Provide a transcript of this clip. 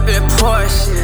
whipping Porsche.